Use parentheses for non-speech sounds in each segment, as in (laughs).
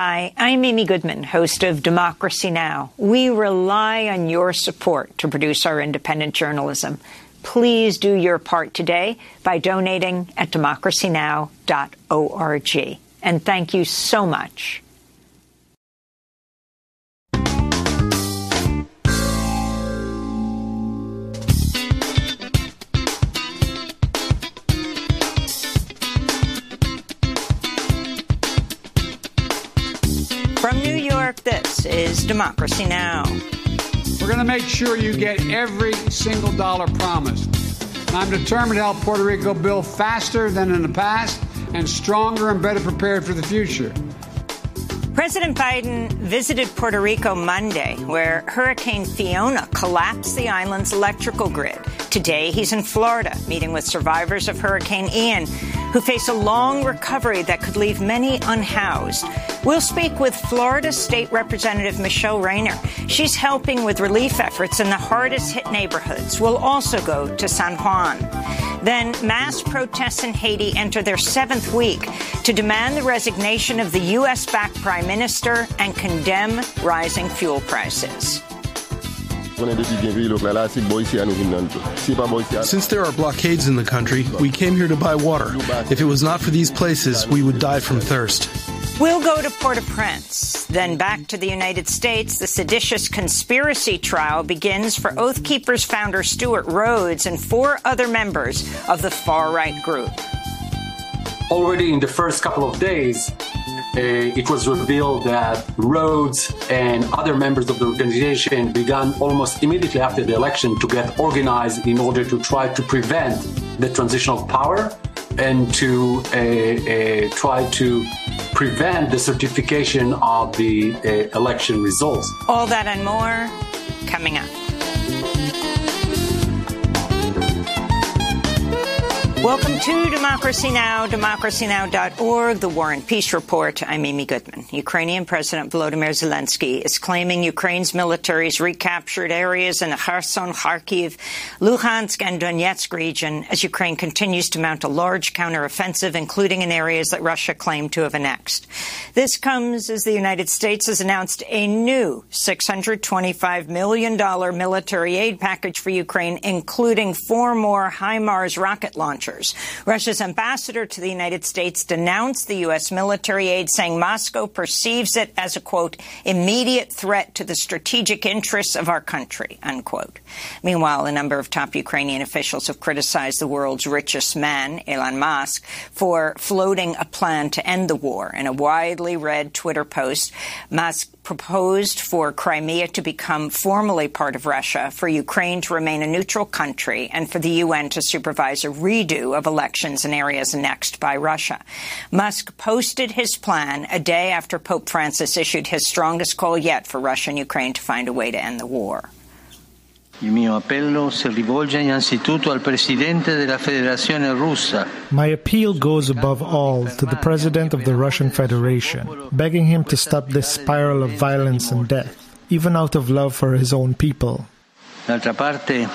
Hi, I'm Amy Goodman, host of Democracy Now! We rely on your support to produce our independent journalism. Please do your part today by donating at democracynow.org. And thank you so much. This is Democracy Now! We're going to make sure you get every single dollar promised. I'm determined to help Puerto Rico build faster than in the past and stronger and better prepared for the future. President Biden visited Puerto Rico Monday, where Hurricane Fiona collapsed the island's electrical grid. Today, he's in Florida, meeting with survivors of Hurricane Ian, who face a long recovery that could leave many unhoused. We'll speak with Florida State Representative Michelle Rayner. She's helping with relief efforts in the hardest hit neighborhoods. We'll also go to San Juan. Then mass protests in Haiti enter their seventh week to demand the resignation of the U.S. backed prime minister and condemn rising fuel prices. Since there are blockades in the country, we came here to buy water. If it was not for these places, we would die from thirst. We'll go to Port-au-Prince, then back to the United States. The seditious conspiracy trial begins for Oath Keepers founder Stewart Rhodes and four other members of the far-right group. Already in the first couple of days, uh, it was revealed that Rhodes and other members of the organization began almost immediately after the election to get organized in order to try to prevent the transition of power and to uh, uh, try to prevent the certification of the uh, election results. All that and more coming up. Welcome to Democracy Now!, democracynow.org, the War and Peace Report. I'm Amy Goodman. Ukrainian President Volodymyr Zelensky is claiming Ukraine's military's recaptured areas in the Kherson, Kharkiv, Luhansk, and Donetsk region as Ukraine continues to mount a large counteroffensive, including in areas that Russia claimed to have annexed. This comes as the United States has announced a new $625 million military aid package for Ukraine, including four more HIMARS rocket launchers. Russia's ambassador to the United States denounced the U.S. military aid, saying Moscow perceives it as a, quote, immediate threat to the strategic interests of our country, unquote. Meanwhile, a number of top Ukrainian officials have criticized the world's richest man, Elon Musk, for floating a plan to end the war. In a widely read Twitter post, Musk proposed for Crimea to become formally part of Russia, for Ukraine to remain a neutral country, and for the UN to supervise a redo of elections in areas annexed by Russia. Musk posted his plan a day after Pope Francis issued his strongest call yet for Russia and Ukraine to find a way to end the war. Il mio appello si rivolge innanzitutto al Presidente della Federazione Russa. My appeal goes above all to the President of the Russian Federation, begging him to stop this spiral of violence and death, even out of love for his own people. D'altra parte,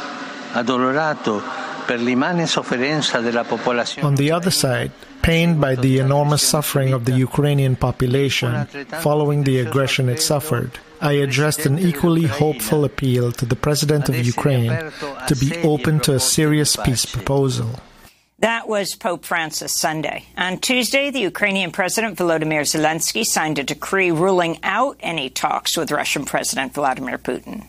addolorato per l'immane sofferenza della popolazione. On the other side, pained by the enormous suffering of the Ukrainian population following the aggression it suffered, I addressed an equally hopeful appeal to the President of Ukraine to be open to a serious peace proposal. That was Pope Francis Sunday. On Tuesday, the Ukrainian President Volodymyr Zelensky signed a decree ruling out any talks with Russian President Vladimir Putin.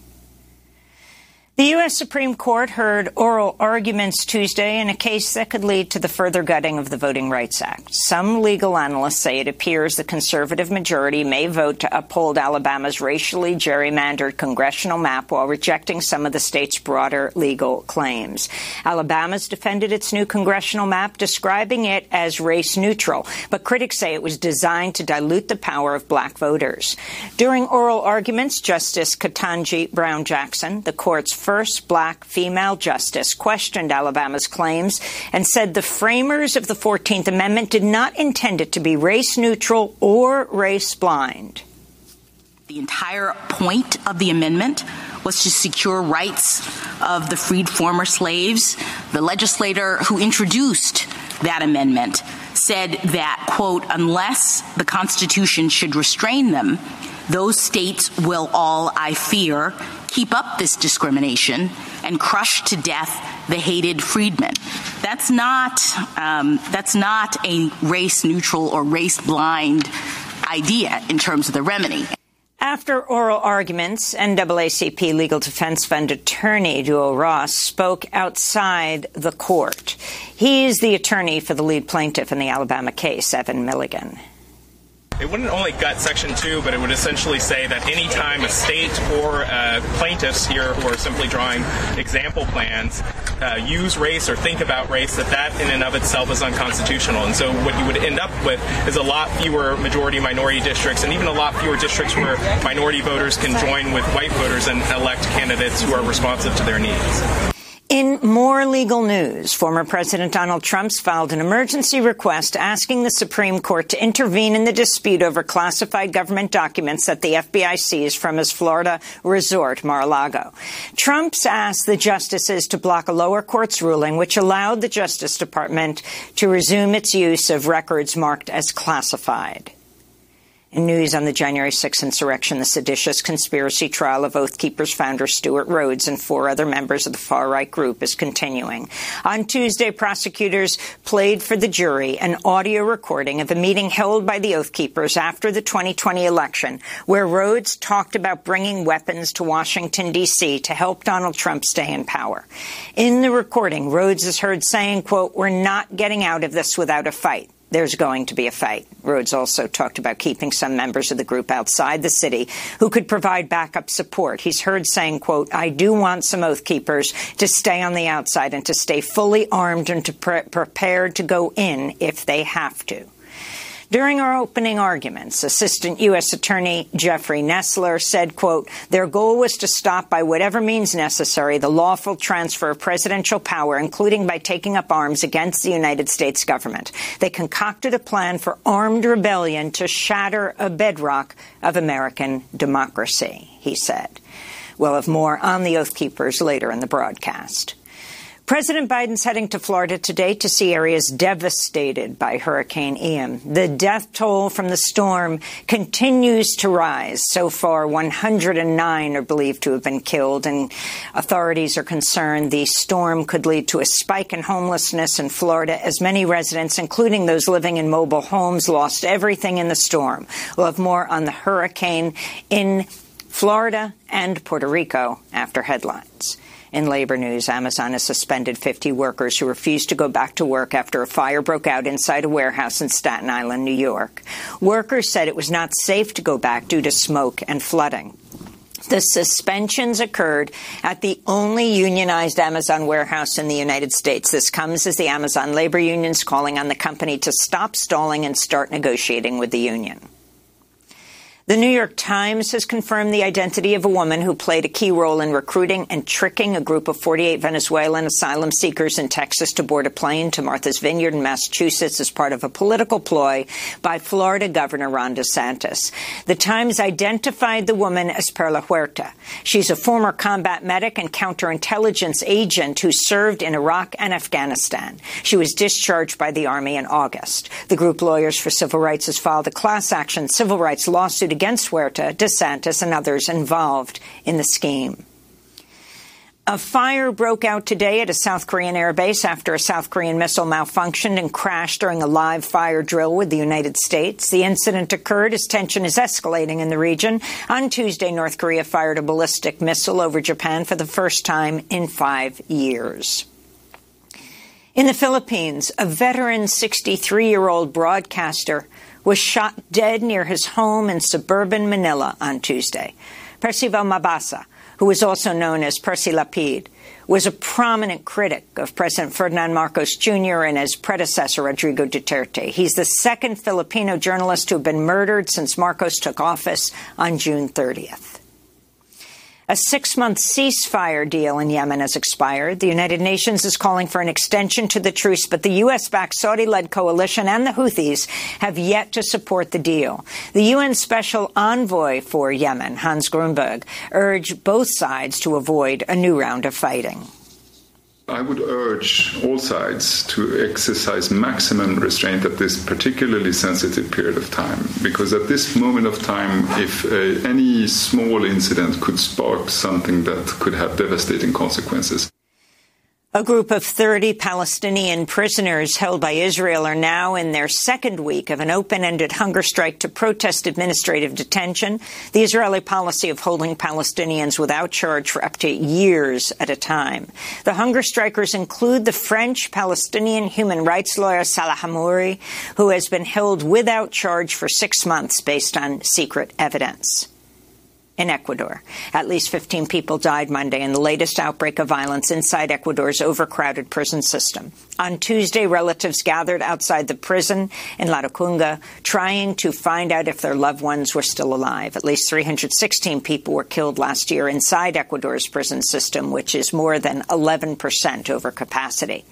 The U.S. Supreme Court heard oral arguments Tuesday in a case that could lead to the further gutting of the Voting Rights Act. Some legal analysts say it appears the conservative majority may vote to uphold Alabama's racially gerrymandered congressional map while rejecting some of the state's broader legal claims. Alabama's defended its new congressional map, describing it as race neutral, but critics say it was designed to dilute the power of black voters. During oral arguments, Justice Ketanji Brown Jackson, the court's first black female justice, questioned Alabama's claims and said the framers of the 14th Amendment did not intend it to be race neutral or race blind. The entire point of the amendment was to secure rights of the freed former slaves. The legislator who introduced that amendment said that, quote, unless the Constitution should restrain them, those states will all, I fear, keep up this discrimination and crush to death the hated freedmen. That's not um, that's not a race neutral or race blind idea in terms of the remedy. After oral arguments, NAACP Legal Defense Fund attorney Deuel Ross spoke outside the court. He is the attorney for the lead plaintiff in the Alabama case, Evan Milligan. It wouldn't only gut Section 2, but it would essentially say that any time a state or uh, plaintiffs here who are simply drawing example plans uh, use race or think about race, that that in and of itself is unconstitutional. And so what you would end up with is a lot fewer majority minority districts and even a lot fewer districts where minority voters can join with white voters and elect candidates who are responsive to their needs. In more legal news, former President Donald Trump filed an emergency request asking the Supreme Court to intervene in the dispute over classified government documents that the FBI seized from his Florida resort, Mar-a-Lago. Trump's asked the justices to block a lower court's ruling which allowed the Justice Department to resume its use of records marked as classified. News on the January 6 insurrection, the seditious conspiracy trial of Oath Keepers founder Stewart Rhodes and four other members of the far right group is continuing. On Tuesday, prosecutors played for the jury an audio recording of a meeting held by the Oath Keepers after the 2020 election, where Rhodes talked about bringing weapons to Washington, D.C. to help Donald Trump stay in power. In the recording, Rhodes is heard saying, quote, we're not getting out of this without a fight there's going to be a fight. Rhodes also talked about keeping some members of the group outside the city who could provide backup support. He's heard saying, quote, I do want some oath keepers to stay on the outside and to stay fully armed and to pre- prepared to go in if they have to. During our opening arguments, Assistant U.S. Attorney Jeffrey Nestler said, quote, their goal was to stop by whatever means necessary the lawful transfer of presidential power, including by taking up arms against the United States government. They concocted a plan for armed rebellion to shatter a bedrock of American democracy, he said. We'll have more on the Oath Keepers later in the broadcast. President Biden's heading to Florida today to see areas devastated by Hurricane Ian. The death toll from the storm continues to rise. So far, 109 are believed to have been killed, and authorities are concerned the storm could lead to a spike in homelessness in Florida as many residents, including those living in mobile homes, lost everything in the storm. We'll have more on the hurricane in Florida and Puerto Rico after headlines. In labor news, Amazon has suspended 50 workers who refused to go back to work after a fire broke out inside a warehouse in Staten Island, New York. Workers said it was not safe to go back due to smoke and flooding. The suspensions occurred at the only unionized Amazon warehouse in the United States. This comes as the Amazon labor unions calling on the company to stop stalling and start negotiating with the union. The New York Times has confirmed the identity of a woman who played a key role in recruiting and tricking a group of 48 Venezuelan asylum seekers in Texas to board a plane to Martha's Vineyard in Massachusetts as part of a political ploy by Florida Governor Ron DeSantis. The Times identified the woman as Perla Huerta. She's a former combat medic and counterintelligence agent who served in Iraq and Afghanistan. She was discharged by the Army in August. The group Lawyers for Civil Rights has filed a class action civil rights lawsuit against Huerta, DeSantis, and others involved in the scheme. A fire broke out today at a South Korean airbase after a South Korean missile malfunctioned and crashed during a live fire drill with the United States. The incident occurred as tension is escalating in the region. On Tuesday, North Korea fired a ballistic missile over Japan for the first time in five years. In the Philippines, a veteran 63 year old broadcaster was shot dead near his home in suburban Manila on Tuesday. Percival Mabasa, who was also known as Percy Lapid, was a prominent critic of President Ferdinand Marcos Jr. and his predecessor, Rodrigo Duterte. He's the second Filipino journalist to have been murdered since Marcos took office on June 30th. A six month ceasefire deal in Yemen has expired. The United Nations is calling for an extension to the truce, but the U.S. backed Saudi led coalition and the Houthis have yet to support the deal. The UN Special Envoy for Yemen, Hans Grundberg, urged both sides to avoid a new round of fighting. I would urge all sides to exercise maximum restraint at this particularly sensitive period of time, because at this moment of time, if uh, any small incident could spark something that could have devastating consequences. A group of 30 Palestinian prisoners held by Israel are now in their second week of an open-ended hunger strike to protest administrative detention, the Israeli policy of holding Palestinians without charge for up to years at a time. The hunger strikers include the French Palestinian human rights lawyer Salah Hamouri, who has been held without charge for six months based on secret evidence in Ecuador. At least 15 people died Monday in the latest outbreak of violence inside Ecuador's overcrowded prison system. On Tuesday, relatives gathered outside the prison in Latacunga trying to find out if their loved ones were still alive. At least 316 people were killed last year inside Ecuador's prison system, which is more than 11 percent over capacity.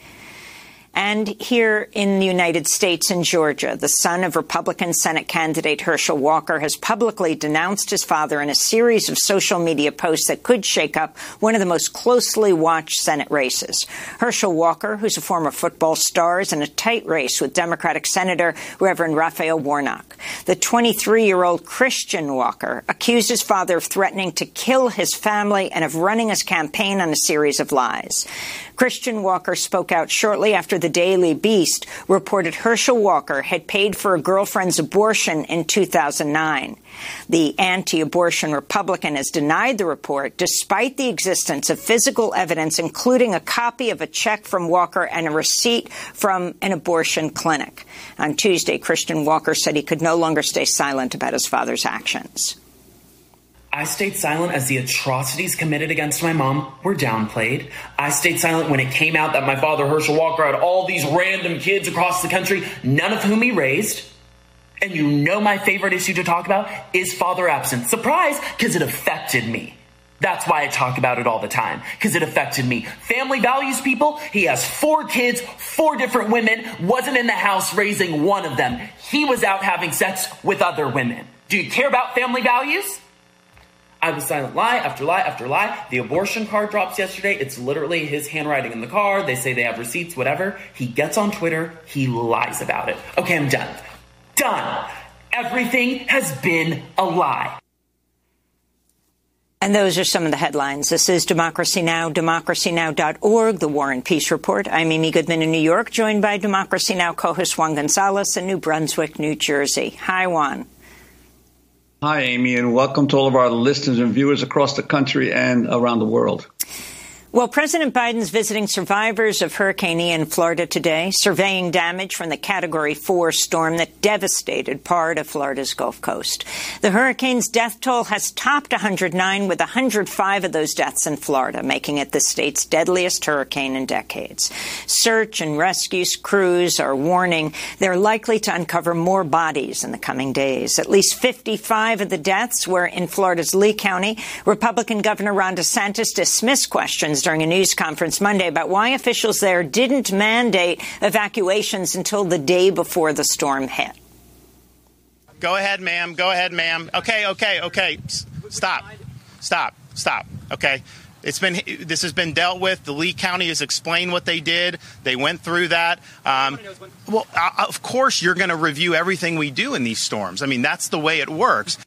And here in the United States in Georgia, the son of Republican Senate candidate Herschel Walker has publicly denounced his father in a series of social media posts that could shake up one of the most closely watched Senate races. Herschel Walker, who's a former football star, is in a tight race with Democratic Senator Reverend Raphael Warnock. The 23-year-old Christian Walker accused his father of threatening to kill his family and of running his campaign on a series of lies. Christian Walker spoke out shortly after the Daily Beast reported Herschel Walker had paid for a girlfriend's abortion in 2009. The anti-abortion Republican has denied the report despite the existence of physical evidence, including a copy of a check from Walker and a receipt from an abortion clinic. On Tuesday, Christian Walker said he could no longer stay silent about his father's actions. I stayed silent as the atrocities committed against my mom were downplayed. I stayed silent when it came out that my father, Herschel Walker, had all these random kids across the country, none of whom he raised. And you know my favorite issue to talk about is father absence. Surprise, because it affected me. That's why I talk about it all the time, because it affected me. Family values people. He has four kids, four different women, wasn't in the house raising one of them. He was out having sex with other women. Do you care about family values? I was silent lie after lie after lie. The abortion card drops yesterday. It's literally his handwriting in the card. They say they have receipts, whatever. He gets on Twitter. He lies about it. Okay, I'm done. Done. Everything has been a lie. And those are some of the headlines. This is Democracy Now!, democracynow.org, the War and Peace Report. I'm Amy Goodman in New York, joined by Democracy Now! co-host Juan Gonzalez in New Brunswick, New Jersey. Hi, Juan. Hi, Amy, and welcome to all of our listeners and viewers across the country and around the world. Well, President Biden's visiting survivors of Hurricane Ian Florida today, surveying damage from the Category 4 storm that devastated part of Florida's Gulf Coast. The hurricane's death toll has topped 109, with 105 of those deaths in Florida, making it the state's deadliest hurricane in decades. Search and rescue crews are warning they're likely to uncover more bodies in the coming days. At least 55 of the deaths were in Florida's Lee County. Republican Governor Ron DeSantis dismissed questions during a news conference Monday about why officials there didn't mandate evacuations until the day before the storm hit. Go ahead, ma'am. Go ahead, ma'am. Okay, okay, okay. Stop. Stop. Stop. Okay. It's been this has been dealt with. The Lee County has explained what they did. They went through that. Um, well, of course, you're going to review everything we do in these storms. I mean, that's the way it works.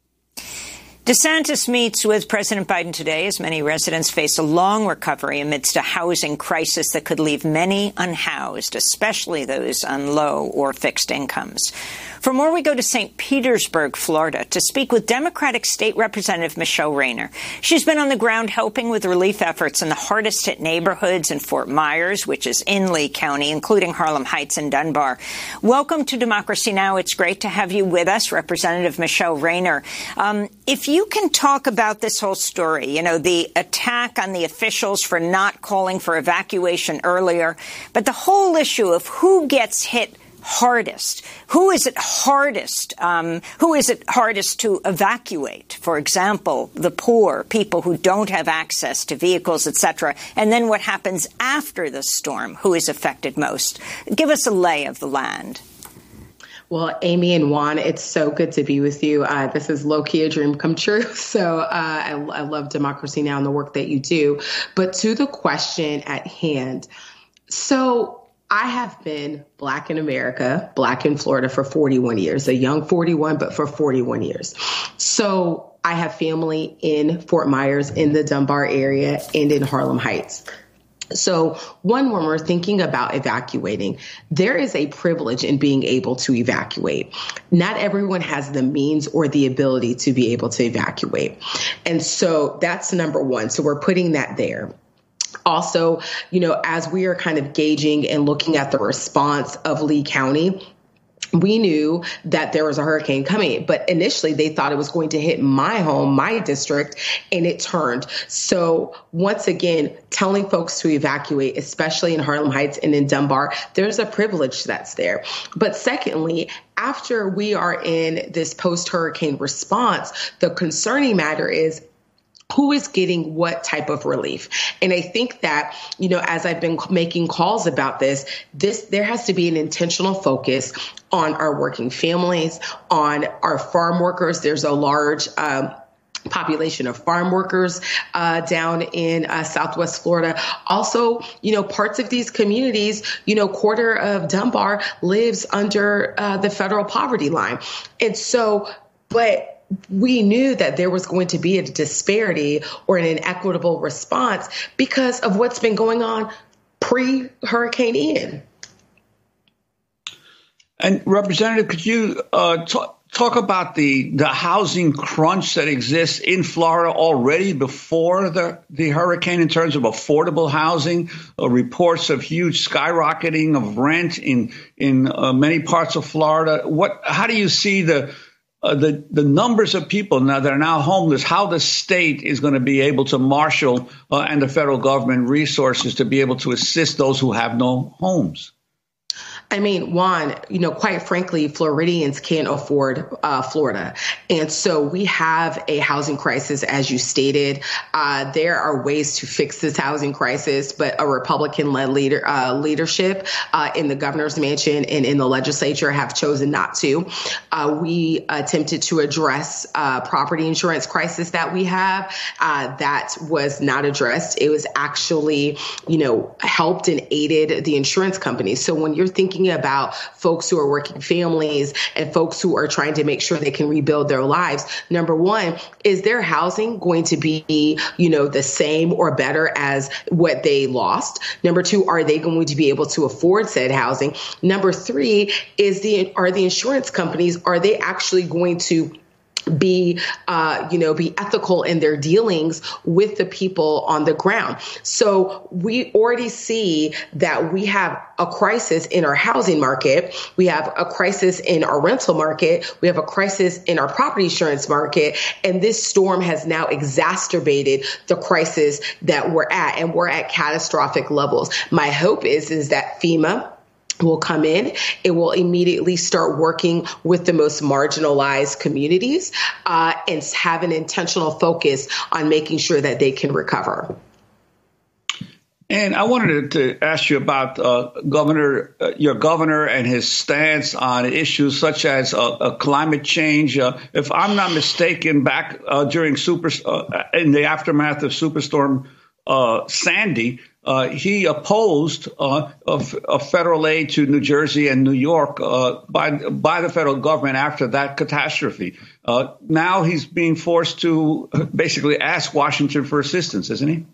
DeSantis meets with President Biden today as many residents face a long recovery amidst a housing crisis that could leave many unhoused, especially those on low or fixed incomes. For more, we go to St. Petersburg, Florida, to speak with Democratic State Representative Michelle Rayner. She's been on the ground helping with relief efforts in the hardest hit neighborhoods in Fort Myers, which is in Lee County, including Harlem Heights and Dunbar. Welcome to Democracy Now! It's great to have you with us, Representative Michelle Rayner. Um, if you can talk about this whole story, you know, the attack on the officials for not calling for evacuation earlier, but the whole issue of who gets hit hardest? Who is it hardest? Um, who is it hardest to evacuate? For example, the poor, people who don't have access to vehicles, etc. And then what happens after the storm? Who is affected most? Give us a lay of the land. Well, Amy and Juan, it's so good to be with you. Uh, this is low key a dream come true. (laughs) So uh, I, I love Democracy Now! and the work that you do. But to the question at hand, so I have been Black in America, Black in Florida for 41 years, a young 41, but for 41 years. So I have family in Fort Myers, in the Dunbar area, and in Harlem Heights. So, one, when we're thinking about evacuating, there is a privilege in being able to evacuate. Not everyone has the means or the ability to be able to evacuate. And so that's number one. So, we're putting that there also, you know, as we are kind of gauging and looking at the response of Lee County, we knew that there was a hurricane coming, but initially they thought it was going to hit my home, my district, and it turned. So, once again, telling folks to evacuate, especially in Harlem Heights and in Dunbar, there's a privilege that's there. But secondly, after we are in this post hurricane response, the concerning matter is who is getting what type of relief? And i think that you know as i've been making calls about this this there has to be an intentional focus on our working families on our farm workers. There's a large um, population of farm workers uh, down in uh, southwest florida. Also you know parts of these communities you know quarter of dunbar lives under uh, the federal poverty line. And so but we knew that there was going to be a disparity or an inequitable response because of what's been going on pre Hurricane Ian. And Representative, could you uh, talk, talk about the the housing crunch that exists in Florida already before the the hurricane in terms of affordable housing? Uh, reports of huge skyrocketing of rent in in uh, many parts of Florida. What? How do you see the uh, the the numbers of people now that are now homeless, how the state is going to be able to marshal uh, and the federal government resources to be able to assist those who have no homes. I mean, Juan, you know, quite frankly, Floridians can't afford uh, Florida. And so we have a housing crisis, as you stated. Uh, there are ways to fix this housing crisis, but a Republican led leader, uh, leadership uh, in the governor's mansion and in the legislature have chosen not to. Uh, we attempted to address uh, property insurance crisis that we have. that was not addressed. It was actually, you know, helped and aided the insurance companies. So when you're thinking thinking about folks who are working families and folks who are trying to make sure they can rebuild their lives. Number one, is their housing going to be, you know, the same or better as what they lost? Number two, are they going to be able to afford said housing? Number three, is the are the insurance companies are they actually going to be uh, you know be ethical in their dealings with the people on the ground. So we already see that we have a crisis in our housing market. We have a crisis in our rental market. We have a crisis in our property insurance market. And this storm has now exacerbated the crisis that we're at. And we're at catastrophic levels. My hope is is that fema will come in. It will immediately start working with the most marginalized communities uh, and have an intentional focus on making sure that they can recover. And I wanted to ask you about uh, Governor, uh, your governor, and his stance on issues such as uh, uh climate change. Uh, if I'm not mistaken, back uh, during super in the aftermath of Superstorm Sandy, uh, he opposed uh, a, federal aid to New Jersey and New York uh, by by the federal government after that catastrophe. Uh, now he's being forced to basically ask Washington for assistance, isn't he?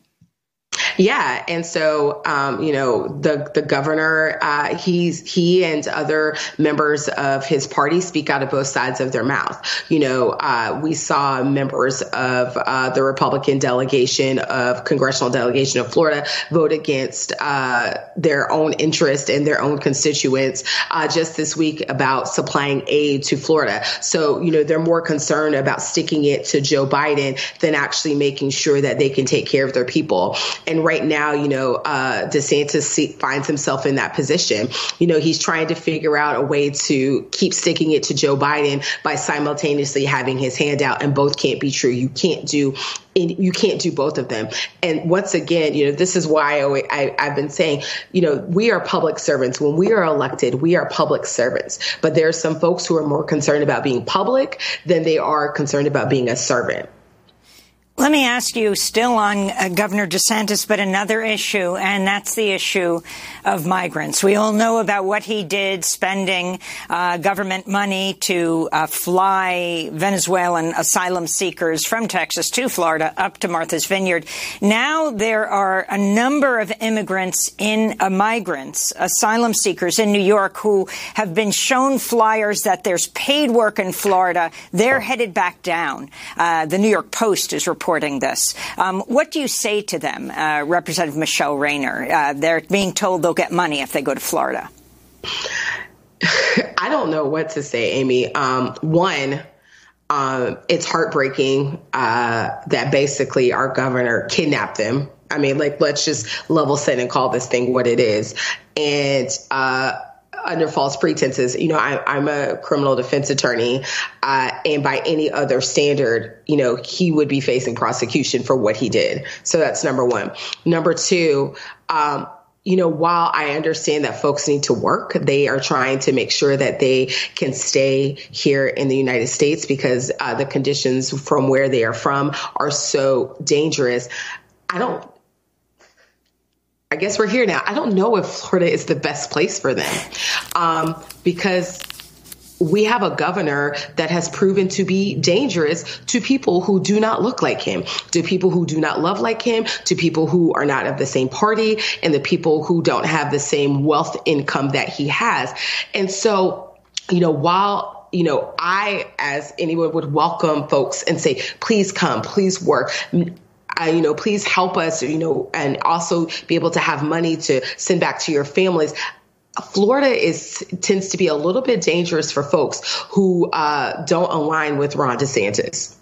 Yeah, and so um, you know the the governor, uh, he's he and other members of his party speak out of both sides of their mouth. You know, uh, we saw members of uh, the Republican delegation of congressional delegation of Florida vote against uh, their own interest and their own constituents uh, just this week about supplying aid to Florida. So you know they're more concerned about sticking it to Joe Biden than actually making sure that they can take care of their people. And Right now, you know, uh, DeSantis see, finds himself in that position. You know, he's trying to figure out a way to keep sticking it to Joe Biden by simultaneously having his hand out, and both can't be true. You can't do and you can't do both of them. And once again, you know, this is why I, I, I've been saying, you know, we are public servants. When we are elected, we are public servants. But there are some folks who are more concerned about being public than they are concerned about being a servant. Let me ask you, still on uh, Governor DeSantis, but another issue, and that's the issue of migrants. We all know about what he did, spending uh, government money to uh, fly Venezuelan asylum seekers from Texas to Florida up to Martha's Vineyard. Now there are a number of immigrants in uh, migrants, asylum seekers in New York who have been shown flyers that there's paid work in Florida. They're headed back down. Uh, the New York Post is reporting reporting this. Um, what do you say to them, uh, Representative Michelle Rayner? Uh, they're being told they'll get money if they go to Florida. (laughs) I don't know what to say, Amy. Um, one, um, it's heartbreaking uh, that basically our governor kidnapped them. I mean, like, let's just level set and call this thing what it is. And uh, under false pretenses. You know, I, am a criminal defense attorney, uh, and by any other standard, you know, he would be facing prosecution for what he did. So that's number one. Number two, um, you know, while I understand that folks need to work, they are trying to make sure that they can stay here in the United States because uh, the conditions from where they are from are so dangerous. I don't I guess we're here now. I don't know if Florida is the best place for them um, because we have a governor that has proven to be dangerous to people who do not look like him, to people who do not love like him, to people who are not of the same party, and the people who don't have the same wealth income that he has. And so, you know, while you know, I, as anyone would welcome folks and say, please come, please work uh, you know, please help us, you know, and also be able to have money to send back to your families. Florida is tends to be a little bit dangerous for folks who uh, don't align with Ron DeSantis.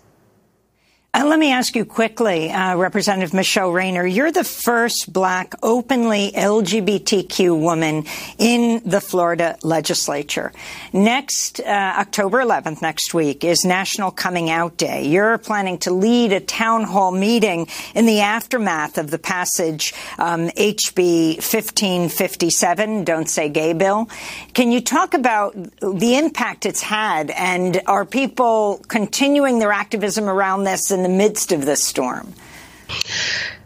Uh, let me ask you quickly, uh, Representative Michelle Rayner, you're the first black openly LGBTQ woman in the Florida legislature. Next, uh, October 11th, next week, is National Coming Out Day. You're planning to lead a town hall meeting in the aftermath of the passage um, HB 1557, Don't Say Gay Bill. Can you talk about the impact it's had, and are people continuing their activism around this? In the midst of this storm?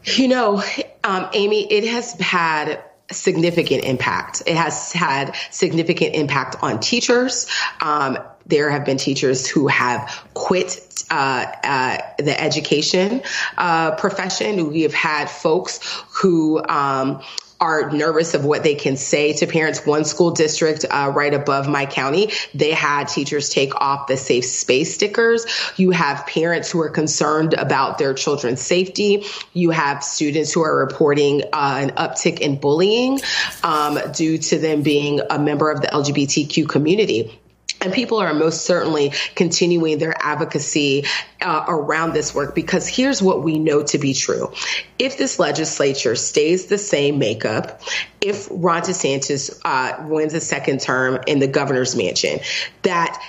You know, um, Amy, it has had significant impact. It has had significant impact on teachers. Um, there have been teachers who have quit uh, uh, the education uh, profession. We have had folks who um, are nervous of what they can say to parents. One school district uh, right above my county, they had teachers take off the safe space stickers. You have parents who are concerned about their children's safety. You have students who are reporting uh, an uptick in bullying um, due to them being a member of the LGBTQ community. And people are most certainly continuing their advocacy uh, around this work because here's what we know to be true. If this legislature stays the same makeup, if Ron DeSantis uh, wins a second term in the governor's mansion, that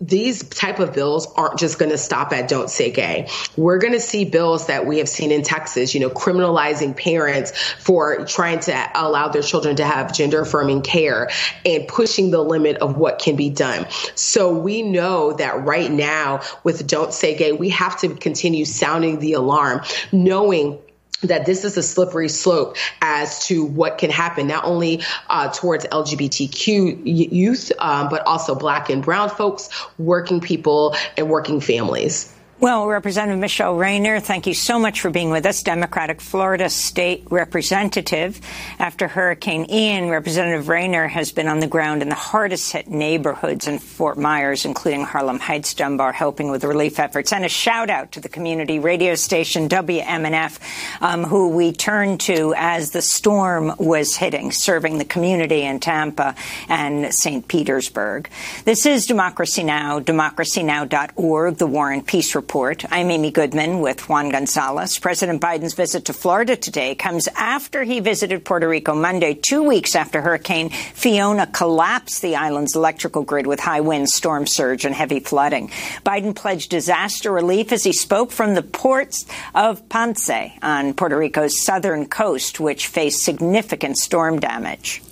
these type of bills aren't just going to stop at don't say gay. We're going to see bills that we have seen in Texas, you know, criminalizing parents for trying to allow their children to have gender affirming care and pushing the limit of what can be done. So we know that right now with don't say gay, we have to continue sounding the alarm, knowing that this is a slippery slope as to what can happen, not only uh, towards LGBTQ youth, um, but also Black and Brown folks, working people, and working families. Well, Representative Michelle Rayner, thank you so much for being with us, Democratic Florida State Representative. After Hurricane Ian, Representative Rayner has been on the ground in the hardest hit neighborhoods in Fort Myers, including Harlem Heights, Dunbar, helping with relief efforts. And a shout out to the community radio station WMNF, um, who we turned to as the storm was hitting, serving the community in Tampa and St. Petersburg. This is Democracy Now!, democracynow.org, the War and Peace Report Report. I'm Amy Goodman with Juan Gonzalez. President Biden's visit to Florida today comes after he visited Puerto Rico Monday, two weeks after Hurricane Fiona collapsed the island's electrical grid with high winds, storm surge, and heavy flooding. Biden pledged disaster relief as he spoke from the ports of Ponce on Puerto Rico's southern coast, which faced significant storm damage.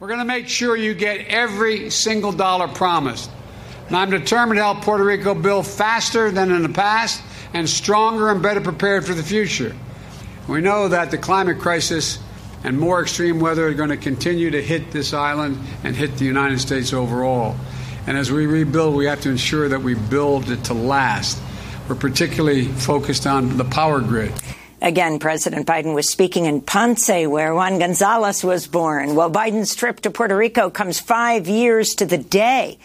We're going to make sure you get every single dollar promised. And I'm determined to help Puerto Rico build faster than in the past and stronger and better prepared for the future. We know that the climate crisis and more extreme weather are going to continue to hit this island and hit the United States overall. And as we rebuild, we have to ensure that we build it to last. We're particularly focused on the power grid. Again, President Biden was speaking in Ponce, where Juan Gonzalez was born. Well, Biden's trip to Puerto Rico comes five years to the day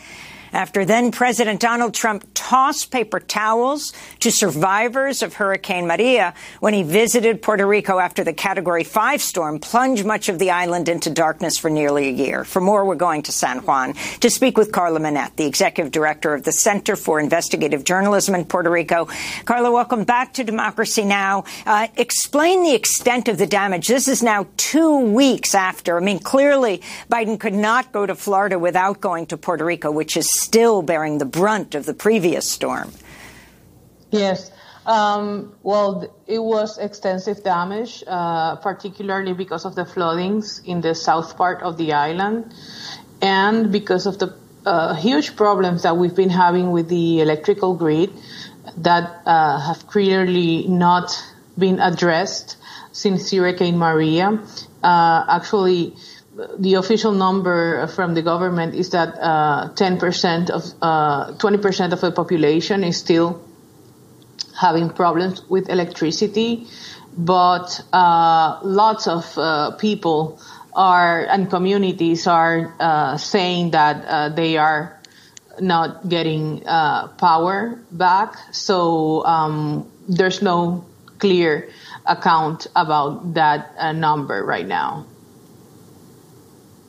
after then President Donald Trump tossed paper towels to survivors of Hurricane Maria when he visited Puerto Rico after the Category 5 storm plunged much of the island into darkness for nearly a year. For more, we're going to San Juan to speak with Carla Minet, the executive director of the Center for Investigative Journalism in Puerto Rico. Carla, welcome back to Democracy Now! Uh, explain the extent of the damage. This is now two weeks after. I mean, clearly Biden could not go to Florida without going to Puerto Rico, which is still bearing the brunt of the previous storm. Yes. Um, well, it was extensive damage, uh, particularly because of the floodings in the south part of the island and because of the uh, huge problems that we've been having with the electrical grid that uh, have clearly not been addressed since Hurricane Maria. Uh, actually, the official number from the government is that uh, 10% of uh, 20% of the population is still having problems with electricity, but uh, lots of uh, people are and communities are uh, saying that uh, they are not getting power back. So um, there's no clear account about that number right now.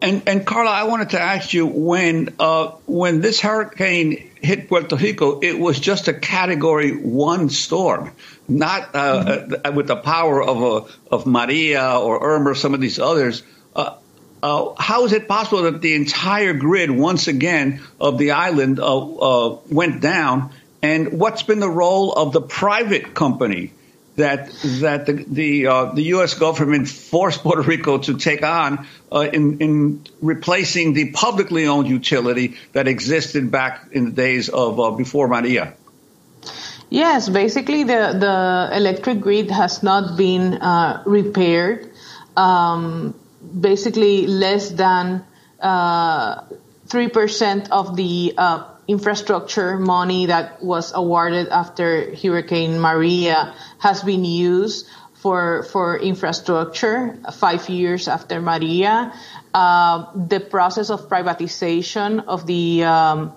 And and Carla, I wanted to ask you when uh, when this hurricane hit Puerto Rico, it was just a Category One storm, not uh, mm-hmm. uh, with the power of a, of Maria or Irma or some of these others. Uh, uh, how is it possible that the entire grid once again of the island uh, went down? And what's been the role of the private company that that the the, uh, the U.S. government forced Puerto Rico to take on uh, in in replacing the publicly owned utility that existed back in the days of uh, before Maria. Yes, basically the the electric grid has not been uh, repaired. Um, basically, less than uh, three percent of the uh, infrastructure money that was awarded after Hurricane Maria has been used for for infrastructure five years after Maria. Uh, the process of privatization of the um,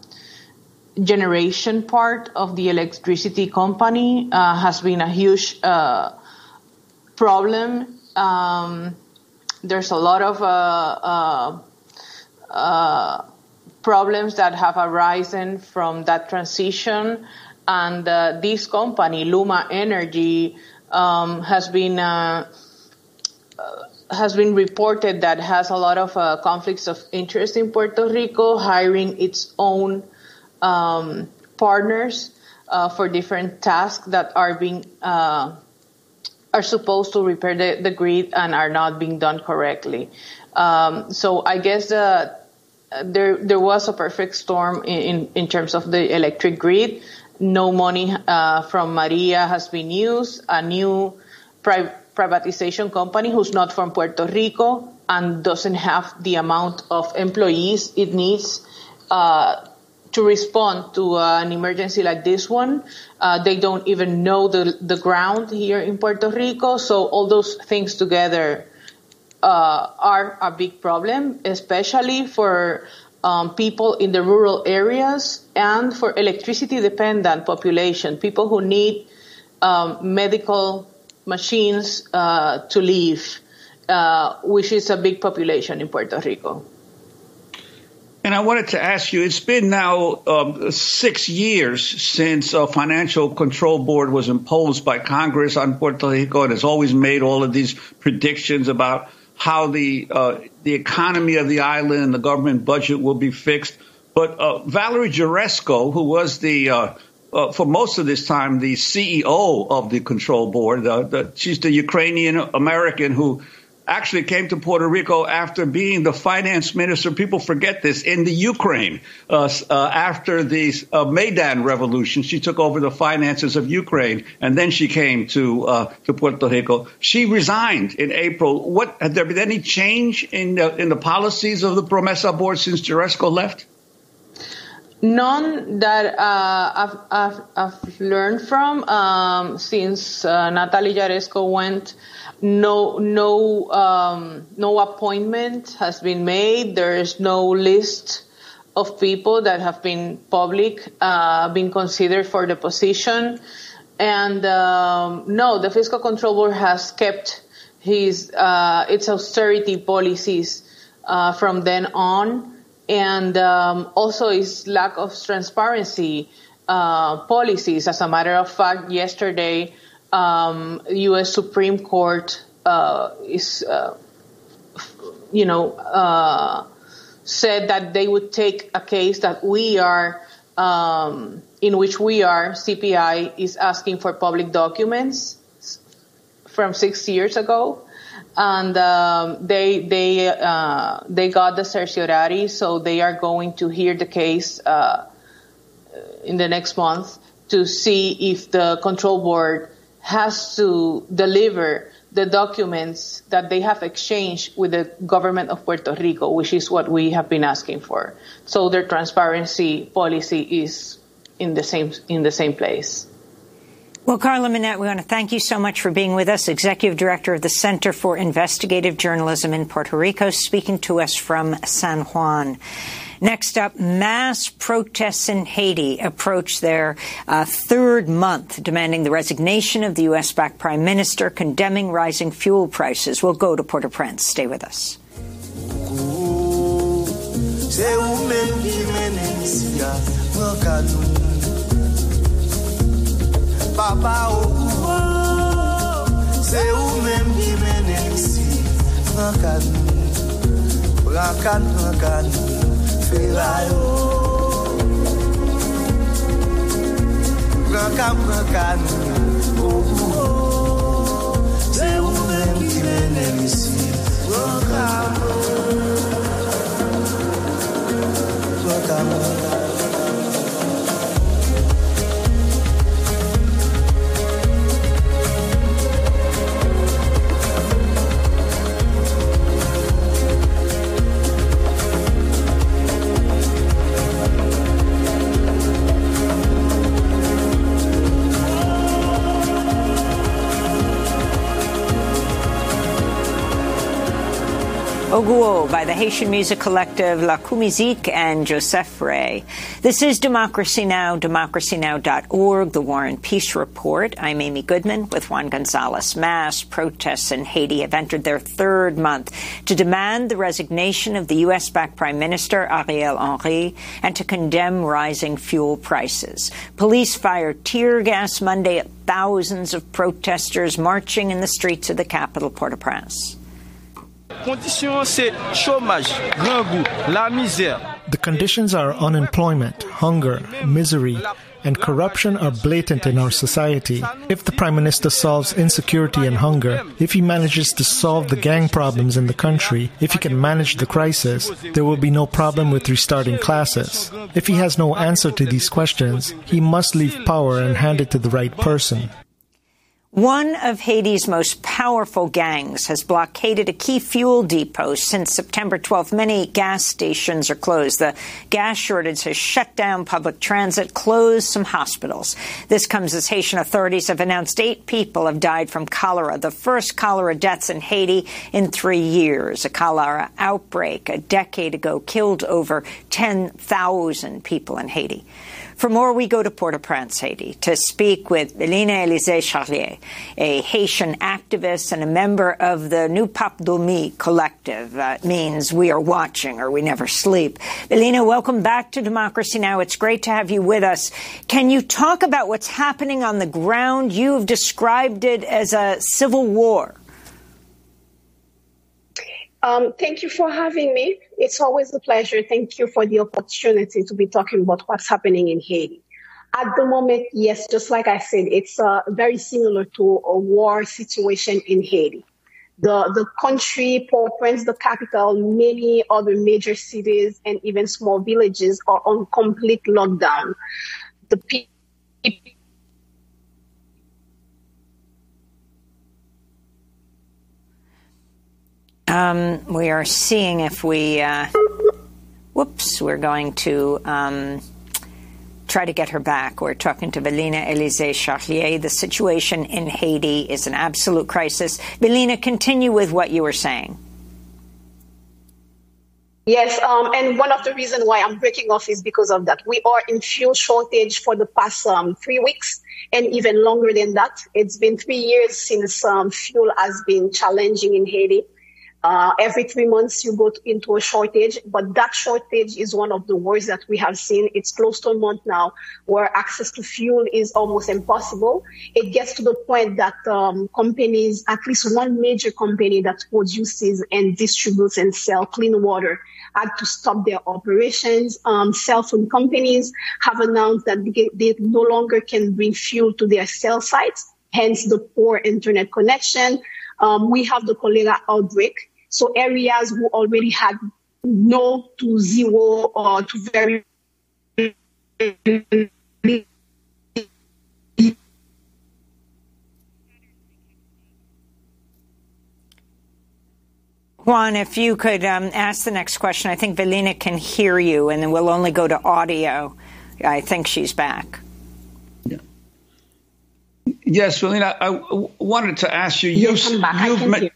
generation part of the electricity company uh, has been a huge uh, problem. Um, there's a lot of uh, uh, uh, problems that have arisen from that transition. And uh, this company, Luma Energy, um, has been uh, uh, has been reported that has a lot of uh, conflicts of interest in Puerto Rico, hiring its own um, partners uh, for different tasks that are being uh, are supposed to repair the, the, grid and are not being done correctly. Um, so I guess the there there was a perfect storm in, in terms of the electric grid. No money uh, from Maria has been used. A new pri- privatization company who's not from Puerto Rico and doesn't have the amount of employees it needs uh, to respond to an emergency like this one. Uh, they don't even know the the ground here in Puerto Rico. So all those things together uh, are a big problem, especially for um, people in the rural areas and for electricity dependent population, people who need um, medical machines uh, to live, uh, which is a big population in Puerto Rico. And I wanted to ask you, it's been now um, six years since a financial control board was imposed by Congress on Puerto Rico and has always made all of these predictions about how the uh, the economy of the island and the government budget will be fixed. But uh, Valerie Jaresko, who was the uh, uh for most of this time the CEO of the control board, the, she's the Ukrainian American who actually came to Puerto Rico after being the finance minister. People forget this in the Ukraine uh, uh, after the uh, Maidan revolution. She took over the finances of Ukraine, and then she came to uh, to Puerto Rico. She resigned in April. What had there been any change in the, in the policies of the Promesa board since Jaresko left? None that uh, I've, I've, I've, learned from um, since uh, Natalie Jaresko went no no um, no appointment has been made. There is no list of people that have been public, uh, been considered for the position, and um, no, the fiscal control board has kept his uh, its austerity policies uh, from then on, and um, also its lack of transparency uh, policies. As a matter of fact, yesterday um, U.S. Supreme Court uh, is, uh, you know, uh, said that they would take a case that we are, um, in which we are, CPI is asking for public documents from six years ago. And um, they they uh, they got the certiorari, so they are going to hear the case uh, in the next month to see if the control board has to deliver the documents that they have exchanged with the government of Puerto Rico, which is what we have been asking for. So their transparency policy is in the same in the same place. Well, Carla Minet, we want to thank you so much for being with us, Executive Director of the Center for Investigative Journalism in Puerto Rico, speaking to us from San Juan. Next up, mass protests in Haiti approach their uh, third month, demanding the resignation of the U.S. backed prime minister, condemning rising fuel prices. We'll go to Port au Prince. Stay with us. papa ou kou Se ou menm ki mene misi Prankan nou, prankan, prankan nou Fè la yo Prankan, prankan nou ou kou Se ou menm ki mene misi Prankan, prankan, prankan Oguo by the Haitian music collective Lakou Mizik and Joseph Ray. This is Democracy Now!, democracynow.org, the War and Peace Report. I'm Amy Goodman with Juan Gonzalez. Mass protests in Haiti have entered their third month to demand the resignation of the U.S.-backed Prime Minister Ariel Henry and to condemn rising fuel prices. Police fired tear gas Monday at thousands of protesters marching in the streets of the capital, Port-au-Prince. The conditions are unemployment, hunger, misery, and corruption are blatant in our society. If the Prime Minister solves insecurity and hunger, if he manages to solve the gang problems in the country, if he can manage the crisis, there will be no problem with restarting classes. If he has no answer to these questions, he must leave power and hand it to the right person. One of Haiti's most powerful gangs has blockaded a key fuel depot since September 12th. Many gas stations are closed. The gas shortage has shut down public transit, closed some hospitals. This comes as Haitian authorities have announced eight people have died from cholera, the first cholera deaths in Haiti in three years. A cholera outbreak a decade ago killed over 10,000 people in Haiti. For more, we go to Port-au-Prince, Haiti, to speak with Velina Elysée Charlier, a Haitian activist and a member of the Nou Pap Dòmi collective. Uh, means we are watching or we never sleep. Velina, welcome back to Democracy Now! It's great to have you with us. Can you talk about what's happening on the ground? You have described it as a civil war. Um, thank you for having me. It's always a pleasure. Thank you for the opportunity to be talking about what's happening in Haiti. At the moment, yes, just like I said, it's uh, very similar to a war situation in Haiti. The, the country, Port-au-Prince, the capital, many other major cities and even small villages are on complete lockdown. The people Um, we are seeing if we, uh, whoops, we're going to um, try to get her back. We're talking to Velina Elysée Charlier. The situation in Haiti is an absolute crisis. Velina, continue with what you were saying. Yes, um, and one of the reasons why I'm breaking off is because of that. We are in fuel shortage for the past um, three weeks and even longer than that. It's been three years since um, fuel has been challenging in Haiti. Uh, every three months you go to, into a shortage, but that shortage is one of the worst that we have seen. It's close to a month now where access to fuel is almost impossible. It gets to the point that um, companies, at least one major company that produces and distributes and sell clean water had to stop their operations. Um, cell phone companies have announced that they, they no longer can bring fuel to their cell sites, hence the poor internet connection. Um, we have the cholera outbreak. So areas who already had no to zero or to very Juan, if you could um, ask the next question. I think Velina can hear you, and then we'll only go to audio. I think she's back. Yeah. Yes, Velina, I w- wanted to ask you. Yes, I'm back. I you've, can ma- hear.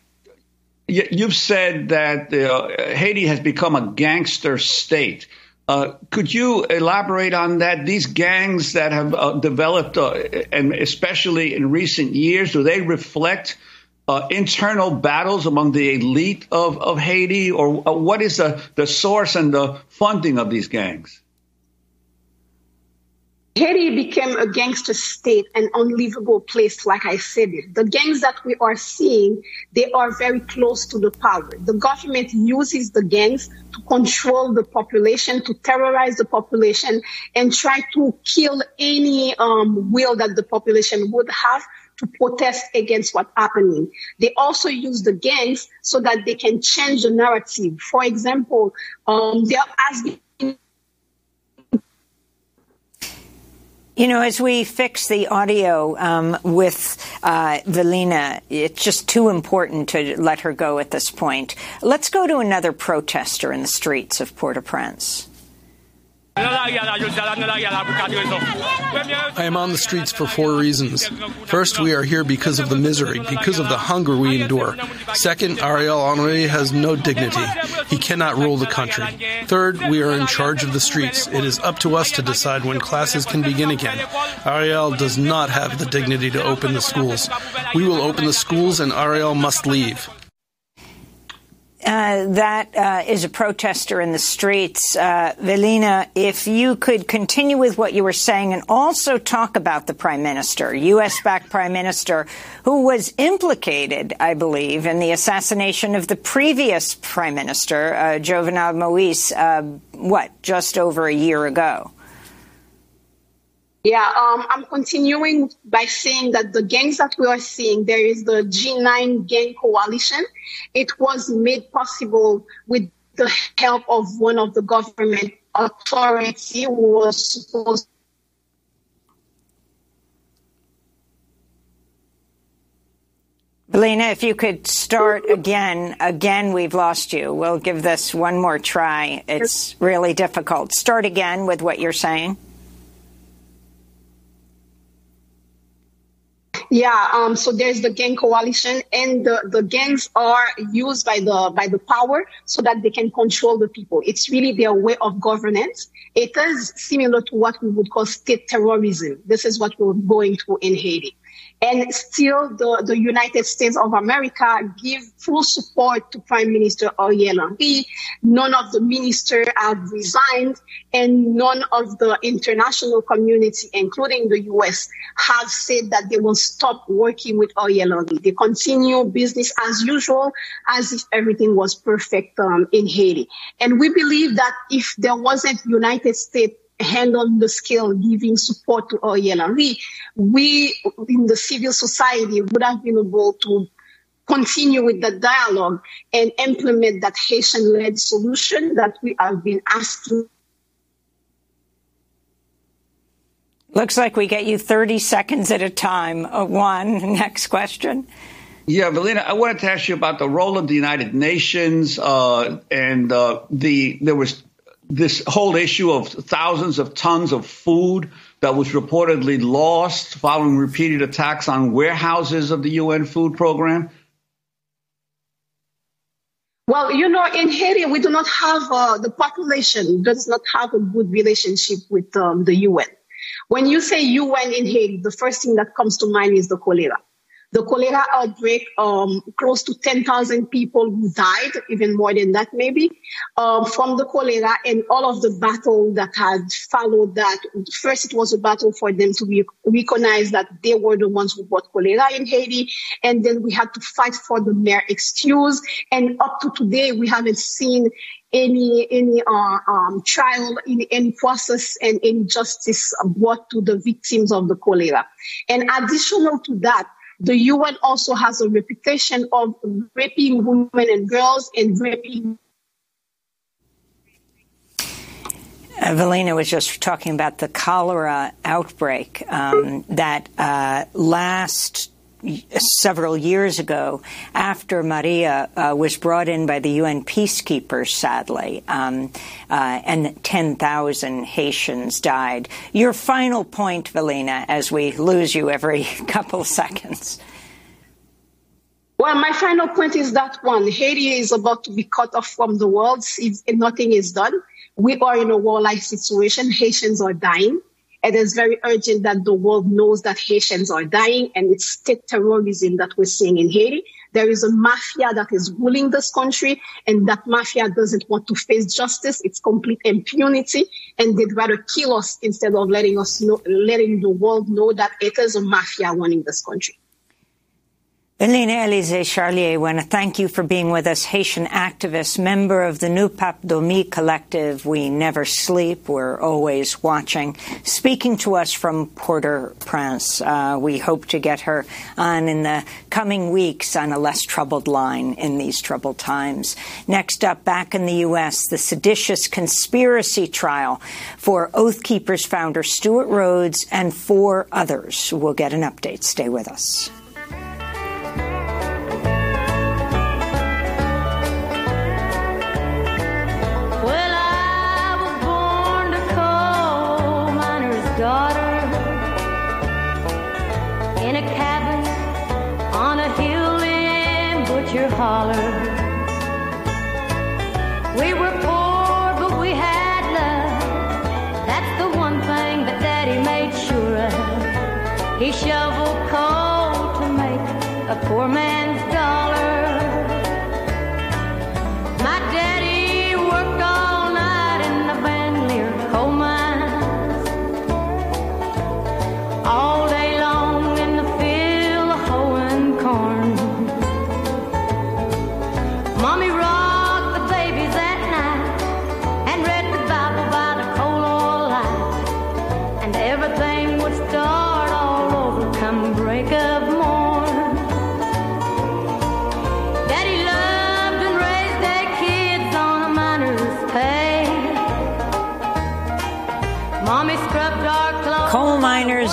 You- you've said that uh, Haiti has become a gangster state. Uh, could you elaborate on that? These gangs that have uh, developed, uh, and especially in recent years, do they reflect uh, internal battles among the elite of, of Haiti, or uh, what is the, the source and the funding of these gangs? Haiti became a gangster state, an unlivable place, like I said it. The gangs that we are seeing, they are very close to the power. The government uses the gangs to control the population, to terrorize the population, and try to kill any um, will that the population would have to protest against what's happening. They also use the gangs so that they can change the narrative. For example, um, there has been You know, as we fix the audio um, with uh, Velina, it's just too important to let her go at this point. Let's go to another protester in the streets of Port-au-Prince. I am on the streets for four reasons. First, we are here because of the misery, because of the hunger we endure. Second, Ariel Henry has no dignity. He cannot rule the country. Third, we are in charge of the streets. It is up to us to decide when classes can begin again. Ariel does not have the dignity to open the schools. We will open the schools and Ariel must leave. Uh, that uh, is a protester in the streets. Uh, Velina, if you could continue with what you were saying and also talk about the prime minister, U.S. backed prime minister, who was implicated, I believe, in the assassination of the previous prime minister, uh, Jovenel Moise, uh, what, just over a year ago? Yeah, um, I'm continuing by saying that the gangs that we are seeing, there is the G9 gang coalition. It was made possible with the help of one of the government authority who was supposed Belina, if you could start again. Again, we've lost you. We'll give this one more try. It's really difficult. Start again with what you're saying. Yeah, um, so there's the gang coalition, and the, the gangs are used by the by the power so that they can control the people. It's really their way of governance. It is similar to what we would call state terrorism. This is what we're going through in Haiti. And still, the, the United States of America give full support to Prime Minister Henry. None of the ministers have resigned, and none of the international community, including the U.S., have said that they will stop working with Henry. They continue business as usual, as if everything was perfect um, in Haiti. And we believe that if there wasn't United States hand on the scale giving support to Ariel Henry, we in the civil society would have been able to continue with the dialogue and implement that Haitian-led solution that we have been asking. Looks like we get you 30 seconds at a time. Uh, one, (laughs) next question. Yeah, Velina, I wanted to ask you about the role of the United Nations uh, and uh, the there was this whole issue of thousands of tons of food that was reportedly lost following repeated attacks on warehouses of the UN food program? Well, you know, in Haiti, we do not have, uh, the population does not have a good relationship with um, the UN. When you say UN in Haiti, the first thing that comes to mind is the cholera. The cholera outbreak, um, close to 10,000 people who died, even more than that maybe, um, from the cholera and all of the battle that had followed that. First, it was a battle for them to be, recognize that they were the ones who brought cholera in Haiti. And then we had to fight for the mere excuse. And up to today, we haven't seen any any uh, um, trial, any, any process, and any justice brought to the victims of the cholera. And additional to that, the UN also has a reputation of raping women and girls and raping. Evelina was just talking about the cholera outbreak um, that uh, last several years ago after Maria uh, was brought in by the UN peacekeepers, sadly, um, uh, and 10,000 Haitians died. Your final point, Velina, as we lose you every (laughs) couple seconds. Well, my final point is that one, Haiti is about to be cut off from the world if nothing is done. We are in a warlike situation. Haitians are dying. It is very urgent that the world knows that Haitians are dying and it's state terrorism that we're seeing in Haiti. There is a mafia that is ruling this country and that mafia doesn't want to face justice. It's complete impunity and they'd rather kill us instead of letting us know, letting the world know that it is a mafia running this country. Velina Elysée Charlier, I want to thank you for being with us, Haitian activist, member of the Nou Pap Dòmi collective. We never sleep. We're always watching. Speaking to us from Port-au-Prince. Uh, we hope to get her on in the coming weeks on a less troubled line in these troubled times. Next up, back in the U.S., the seditious conspiracy trial for Oath Keepers founder Stewart Rhodes and four others. We'll get an update. Stay with us. Holler. We were poor, but we had love. That's the one thing that Daddy made sure of. He shoveled coal to make a poor man's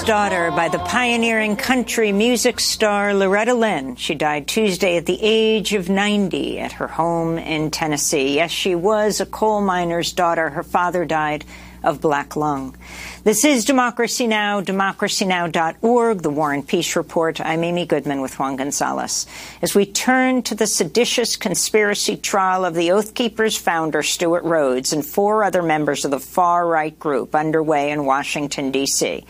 Daughter by the pioneering country music star Loretta Lynn. She died Tuesday at the age of 90 at her home in Tennessee. Yes, she was a coal miner's daughter. Her father died of black lung. This is Democracy Now!, democracynow.org, the War and Peace Report. I'm Amy Goodman with Juan Gonzalez. As we turn to the seditious conspiracy trial of the Oath Keepers founder, Stewart Rhodes, and four other members of the far-right group underway in Washington, D.C.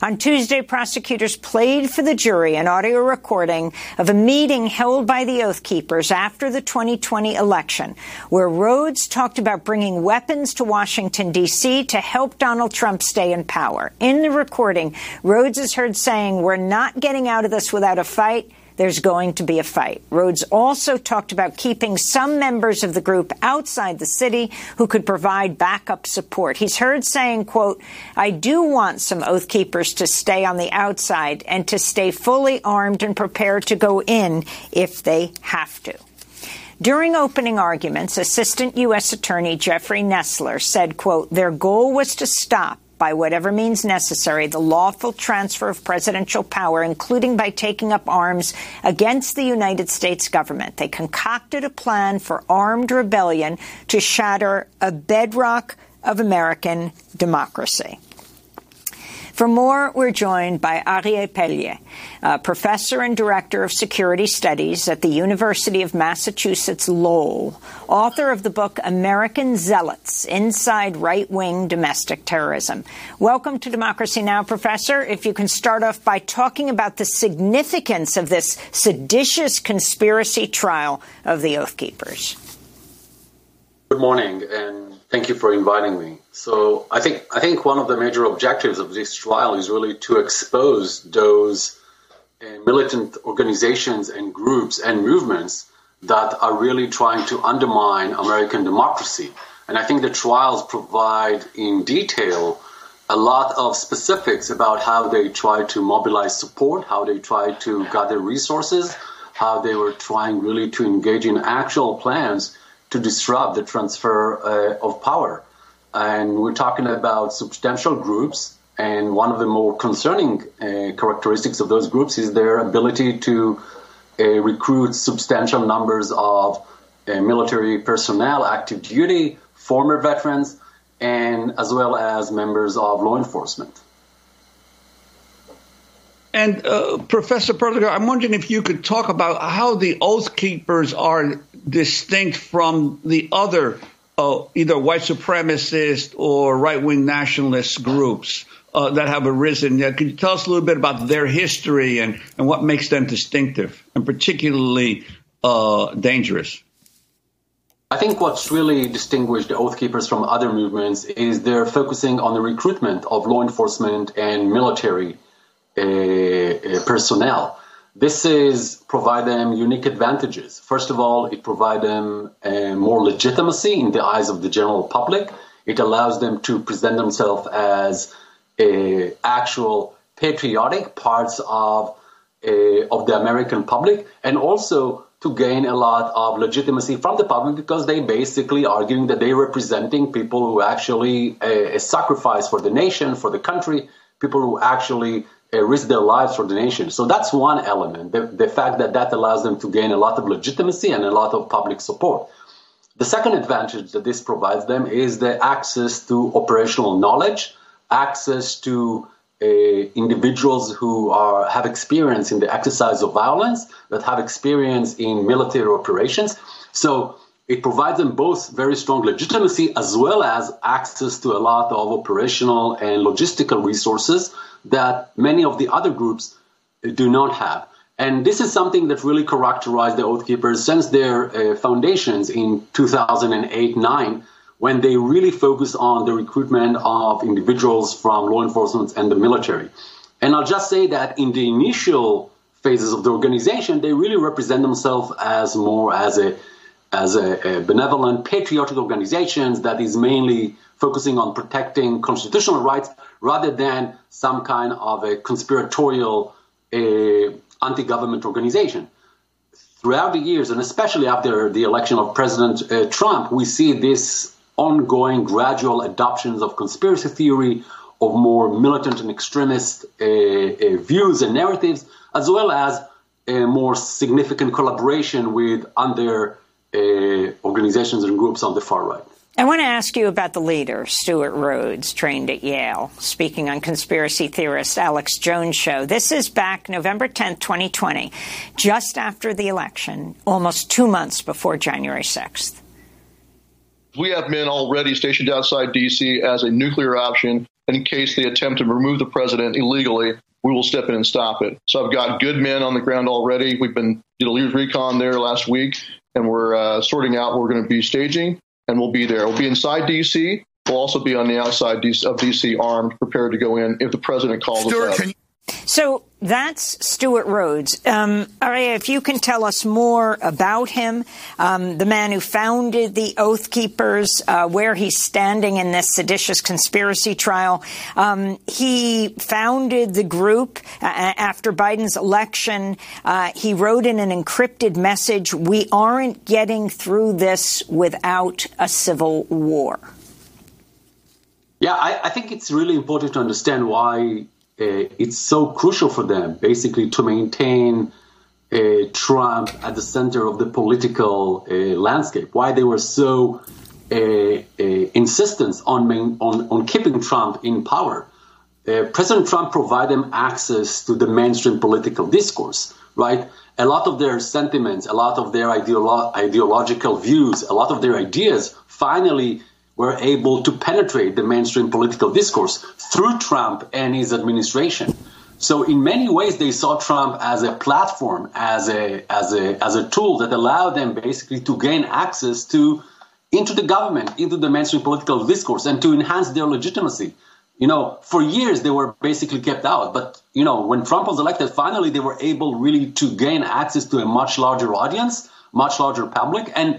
On Tuesday, prosecutors played for the jury an audio recording of a meeting held by the Oath Keepers after the 2020 election, where Rhodes talked about bringing weapons to Washington, D.C. to help Donald Trump stay in power. In the recording, Rhodes is heard saying, We're not getting out of this without a fight. There's going to be a fight. Rhodes also talked about keeping some members of the group outside the city who could provide backup support. He's heard saying, quote, I do want some oath keepers to stay on the outside and to stay fully armed and prepared to go in if they have to. During opening arguments, Assistant U.S. Attorney Jeffrey Nestler said, quote, their goal was to stop by whatever means necessary the lawful transfer of presidential power, including by taking up arms against the United States government. They concocted a plan for armed rebellion to shatter a bedrock of American democracy. For more, we're joined by Arie Perliger, professor and director of security studies at the University of Massachusetts Lowell, author of the book American Zealots Inside Right Wing Domestic Terrorism. Welcome to Democracy Now!, Professor. If you can start off by talking about the significance of this seditious conspiracy trial of the Oath Keepers. Good morning, and thank you for inviting me. So I think I think one of the major objectives of this trial is really to expose those uh, militant organizations and groups and movements that are really trying to undermine American democracy. And I think the trials provide in detail a lot of specifics about how they try to mobilize support, how they try to gather resources, how they were trying really to engage in actual plans to disrupt the transfer uh, of power. And we're talking about substantial groups. And one of the more concerning uh, characteristics of those groups is their ability to uh, recruit substantial numbers of uh, military personnel, active duty, former veterans, and as well as members of law enforcement. And uh, Professor Perliger, I'm wondering if you could talk about how the Oath Keepers are distinct from the other uh, either white supremacist or right wing nationalist groups uh, that have arisen. Could you tell us a little bit about their history and, and what makes them distinctive and particularly uh, dangerous? I think what's really distinguished the Oath Keepers from other movements is they're focusing on the recruitment of law enforcement and military uh, uh, personnel. This is provide them unique advantages. First of all, it provide them uh, more legitimacy in the eyes of the general public. It allows them to present themselves as uh, actual patriotic parts of of the American public, and also to gain a lot of legitimacy from the public because they basically arguing that they're representing people who actually sacrifice for the nation, for the country, people who actually uh, risk their lives for the nation. So that's one element, the, the fact that that allows them to gain a lot of legitimacy and a lot of public support. The second advantage that this provides them is the access to operational knowledge, access to uh, individuals who are have experience in the exercise of violence, that have experience in military operations. So it provides them both very strong legitimacy as well as access to a lot of operational and logistical resources that many of the other groups do not have. And this is something that really characterized the Oath Keepers since their uh, foundations in 2008 9, when they really focused on the recruitment of individuals from law enforcement and the military. And I'll just say that in the initial phases of the organization, they really represent themselves as more as a as a, a benevolent, patriotic organizations that is mainly focusing on protecting constitutional rights rather than some kind of a conspiratorial uh, anti-government organization. Throughout the years, and especially after the election of President uh, Trump, we see this ongoing gradual adoptions of conspiracy theory, of more militant and extremist uh, uh views and narratives, as well as a more significant collaboration with other uh, organizations and groups on the far right. I want to ask you about the leader, Stewart Rhodes, trained at Yale, speaking on conspiracy theorist Alex Jones' show. This is back November 10th, 2020, just after the election, almost two months before January 6th. We have men already stationed outside D.C. as a nuclear option in case they attempt to remove the president illegally. We will step in and stop it. So I've got good men on the ground already. We've been did a recon there last week, and we're uh, sorting out what we're going to be staging and we'll be there. We'll be inside D.C. We'll also be on the outside of D.C. armed, prepared to go in if the president calls Stewart, us out. So that's Stewart Rhodes. Um, Aria, if you can tell us more about him, um, the man who founded the Oath Keepers, uh, where he's standing in this seditious conspiracy trial. Um, he founded the group uh, after Biden's election. Uh, he wrote in an encrypted message, We aren't getting through this without a civil war. Yeah, I, I think it's really important to understand why it's so crucial for them, basically, to maintain uh, Trump at the center of the political uh, landscape. Why they were so insistent on, main, on on keeping Trump in power. President Trump provided them access to the mainstream political discourse, right? A lot of their sentiments, a lot of their ideolo- ideological views, a lot of their ideas finally were able to penetrate the mainstream political discourse through Trump and his administration. So in many ways, they saw Trump as a platform, as a as a as a tool that allowed them basically to gain access to into the government, into the mainstream political discourse, and to enhance their legitimacy. You know, for years they were basically kept out, but you know, when Trump was elected, finally they were able really to gain access to a much larger audience, much larger public, and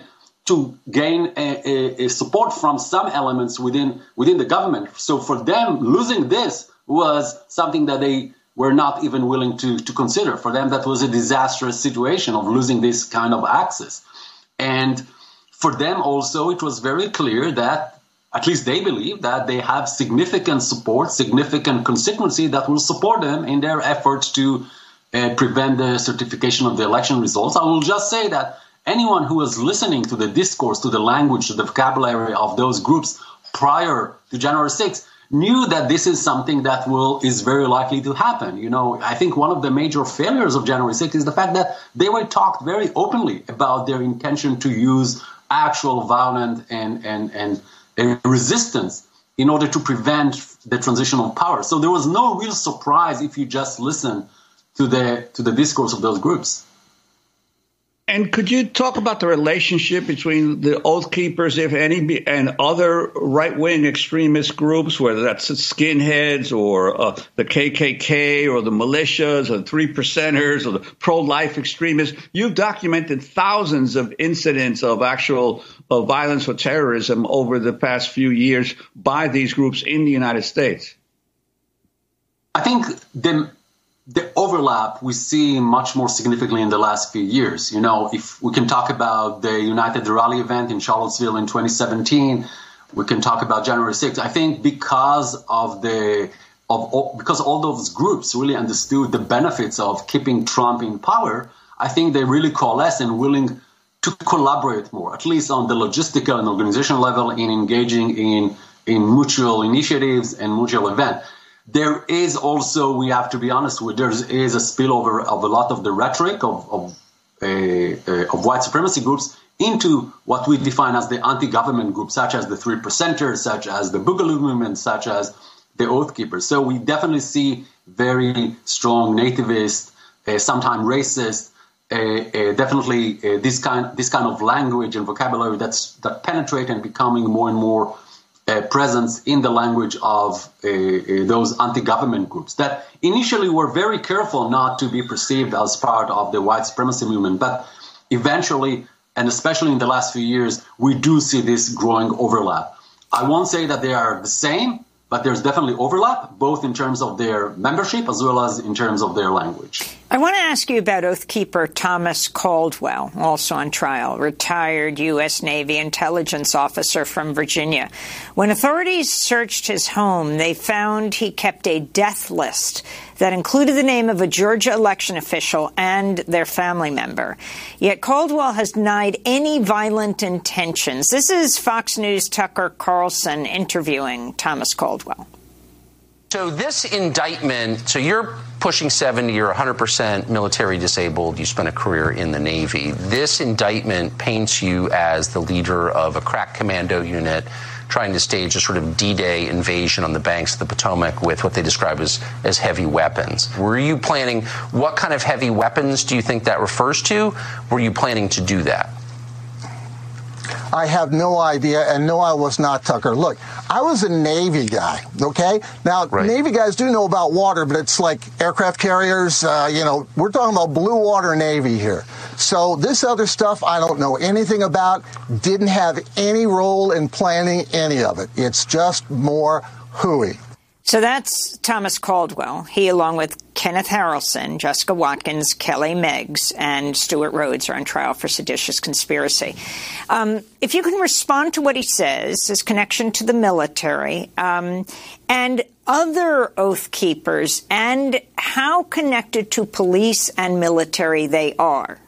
to gain a, a, a support from some elements within within the government. So for them, losing this was something that they were not even willing to, to consider. For them, that was a disastrous situation of losing this kind of access. And for them also, it was very clear that, at least they believe, that they have significant support, significant constituency that will support them in their efforts to uh, prevent the certification of the election results. I will just say that anyone who was listening to the discourse, to the language, to the vocabulary of those groups prior to January 6th knew that this is something that will is very likely to happen. You know, I think one of the major failures of January 6th is the fact that they were talked very openly about their intention to use actual violent and and and, resistance in order to prevent the transition of power. So there was no real surprise if you just listen to the to the discourse of those groups. And could you talk about the relationship between the Oath Keepers, if any, and other right wing extremist groups, whether that's skinheads or uh, the KKK or the militias or the three percenters or the pro life extremists? You've documented thousands of incidents of actual uh, violence or terrorism over the past few years by these groups in the United States. I think the the overlap we see much more significantly in the last few years. You know, if we can talk about the United Rally event in Charlottesville in 2017, we can talk about January 6th. I think because of the of all, because all those groups really understood the benefits of keeping Trump in power, I think they really coalesced and willing to collaborate more, at least on the logistical and organizational level, in engaging in in mutual initiatives and mutual events. There is also, we have to be honest with, there is a spillover of a lot of the rhetoric of, of, uh, uh, of white supremacy groups into what we define as the anti-government groups, such as the Three Percenters, such as the Boogaloo movement, such as the Oath Keepers. So we definitely see very strong nativist, uh, sometimes racist, uh, uh, definitely uh, this kind this kind of language and vocabulary that's that penetrate and becoming more and more uh, presence in the language of uh, uh, those anti-government groups that initially were very careful not to be perceived as part of the white supremacy movement, but eventually, and especially in the last few years, we do see this growing overlap. I won't say that they are the same, but there's definitely overlap, both in terms of their membership as well as in terms of their language. I want to ask you about Oathkeeper Thomas Caldwell, also on trial, retired U.S. Navy intelligence officer from Virginia. When authorities searched his home, they found he kept a death list that included the name of a Georgia election official and their family member. Yet Caldwell has denied any violent intentions. This is Fox News' Tucker Carlson interviewing Thomas Caldwell. So this indictment, so you're pushing 70, you're 100% military disabled, you spent a career in the Navy. This indictment paints you as the leader of a crack commando unit trying to stage a sort of D-Day invasion on the banks of the Potomac with what they describe as, as heavy weapons. Were you planning, what kind of heavy weapons do you think that refers to? Were you planning to do that? I have no idea, and no, I was not Tucker. Look, I was a Navy guy, okay? Now, right. Navy guys do know about water, but it's like aircraft carriers, uh, you know, we're talking about blue water Navy here. So this other stuff I don't know anything about, didn't have any role in planning any of it. It's just more hooey. So that's Thomas Caldwell. He, along with Kenneth Harrelson, Jessica Watkins, Kelly Meggs, and Stewart Rhodes, are on trial for seditious conspiracy. Um, if you can respond to what he says, his connection to the military, um, and other oath keepers, and how connected to police and military they are.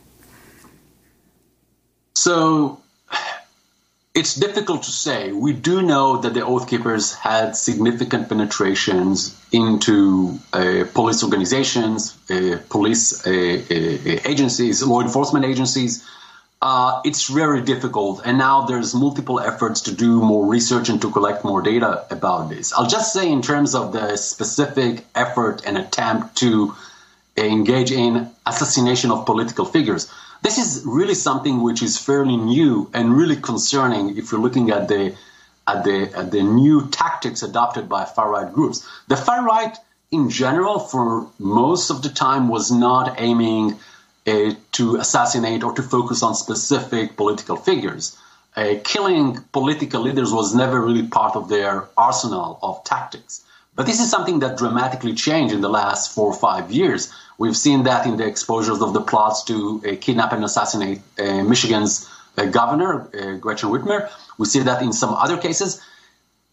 So it's difficult to say. We do know that the Oath Keepers had significant penetrations into uh, police organizations, uh, police uh, uh agencies, law enforcement agencies. Uh, it's very difficult, and now there's multiple efforts to do more research and to collect more data about this. I'll just say, in terms of the specific effort and attempt to engage in assassination of political figures, this is really something which is fairly new and really concerning if you're looking at the at the at the new tactics adopted by far right groups. The far right in general for most of the time was not aiming uh, to assassinate or to focus on specific political figures. Uh, killing political leaders was never really part of their arsenal of tactics. But this is something that dramatically changed in the last four or five years We've seen that in the exposures of the plots to uh, kidnap and assassinate uh, Michigan's uh, governor, uh, Gretchen Whitmer. We see that in some other cases.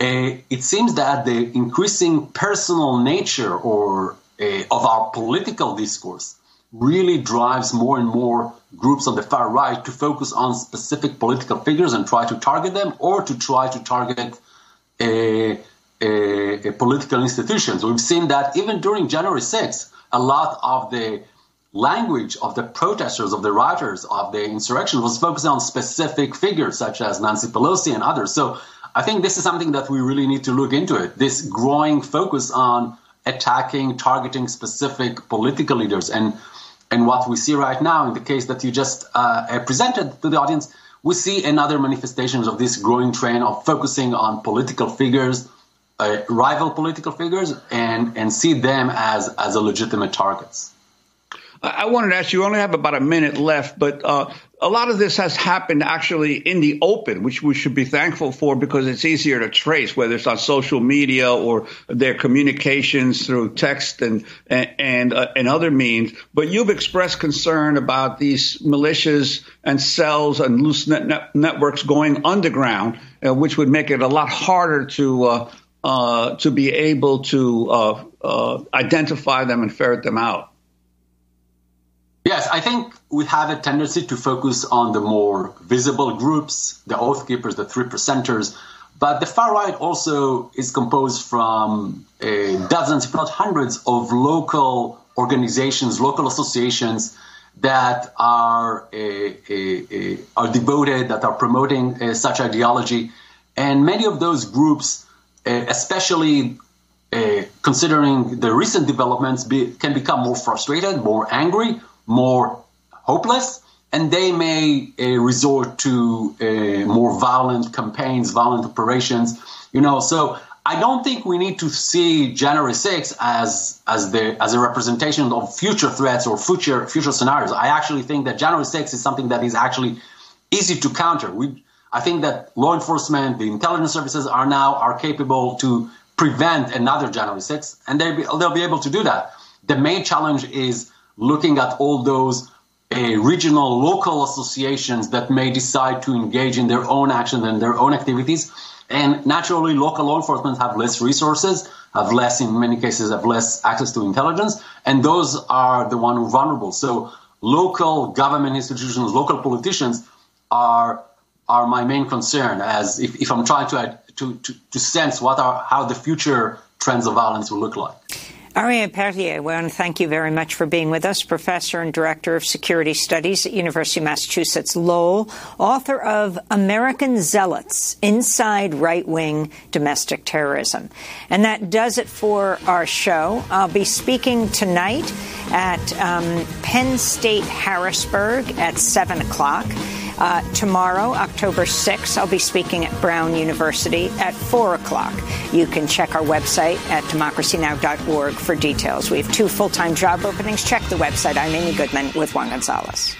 Uh, it seems that the increasing personal nature or uh, of our political discourse really drives more and more groups on the far right to focus on specific political figures and try to target them or to try to target Uh, uh, political institutions. We've seen that even during January 6th a lot of the language of the protesters, of the writers of the insurrection was focused on specific figures such as Nancy Pelosi and others. So I think this is something that we really need to look into it. This growing focus on attacking, targeting specific political leaders. And, and what we see right now in the case that you just uh, uh presented to the audience, we see another manifestations of this growing trend of focusing on political figures uh, rival political figures and and see them as as a legitimate targets. I wanted to ask you. Only have about a minute left, but uh, a lot of this has happened actually in the open, which we should be thankful for because it's easier to trace, whether it's on social media or their communications through text and and and, uh, and other means. But you've expressed concern about these militias and cells and loose net, net networks going underground, uh, which would make it a lot harder to uh, to be able to uh, uh, identify them and ferret them out? Yes, I think we have a tendency to focus on the more visible groups, the oath keepers, the three percenters. But the far right also is composed from uh, dozens, if not hundreds, of local organizations, local associations that are uh, uh, are devoted, that are promoting such ideology, and many of those groups especially uh, considering the recent developments, be, can become more frustrated, more angry, more hopeless, and they may uh, resort to uh, more violent campaigns, violent operations. You know, so I don't think we need to see January 6 as as the as a representation of future threats or future future scenarios. I actually think that January 6 is something that is actually easy to counter. We I think that law enforcement, the intelligence services are now are capable to prevent another January 6th, and they'll be, they'll be able to do that. The main challenge is looking at all those uh, regional, local associations that may decide to engage in their own actions and their own activities. And naturally, local law enforcement have less resources, have less, in many cases, have less access to intelligence, and those are the one who are vulnerable. So local government institutions, local politicians are are my main concern as if, if I'm trying to, to, to, to sense what are how the future trends of violence will look like. Arie Perliger, I want to thank you very much for being with us, Professor and Director of Security Studies at University of Massachusetts Lowell, author of American Zealots, Inside Right-Wing Domestic Terrorism. And that does it for our show. I'll be speaking tonight at um, Penn State Harrisburg at 7 o'clock. Uh, tomorrow, October 6th, I'll be speaking at Brown University at 4 o'clock. You can check our website at democracynow.org for details. We have two full time job openings. Check the website. I'm Amy Goodman with Juan Gonzalez.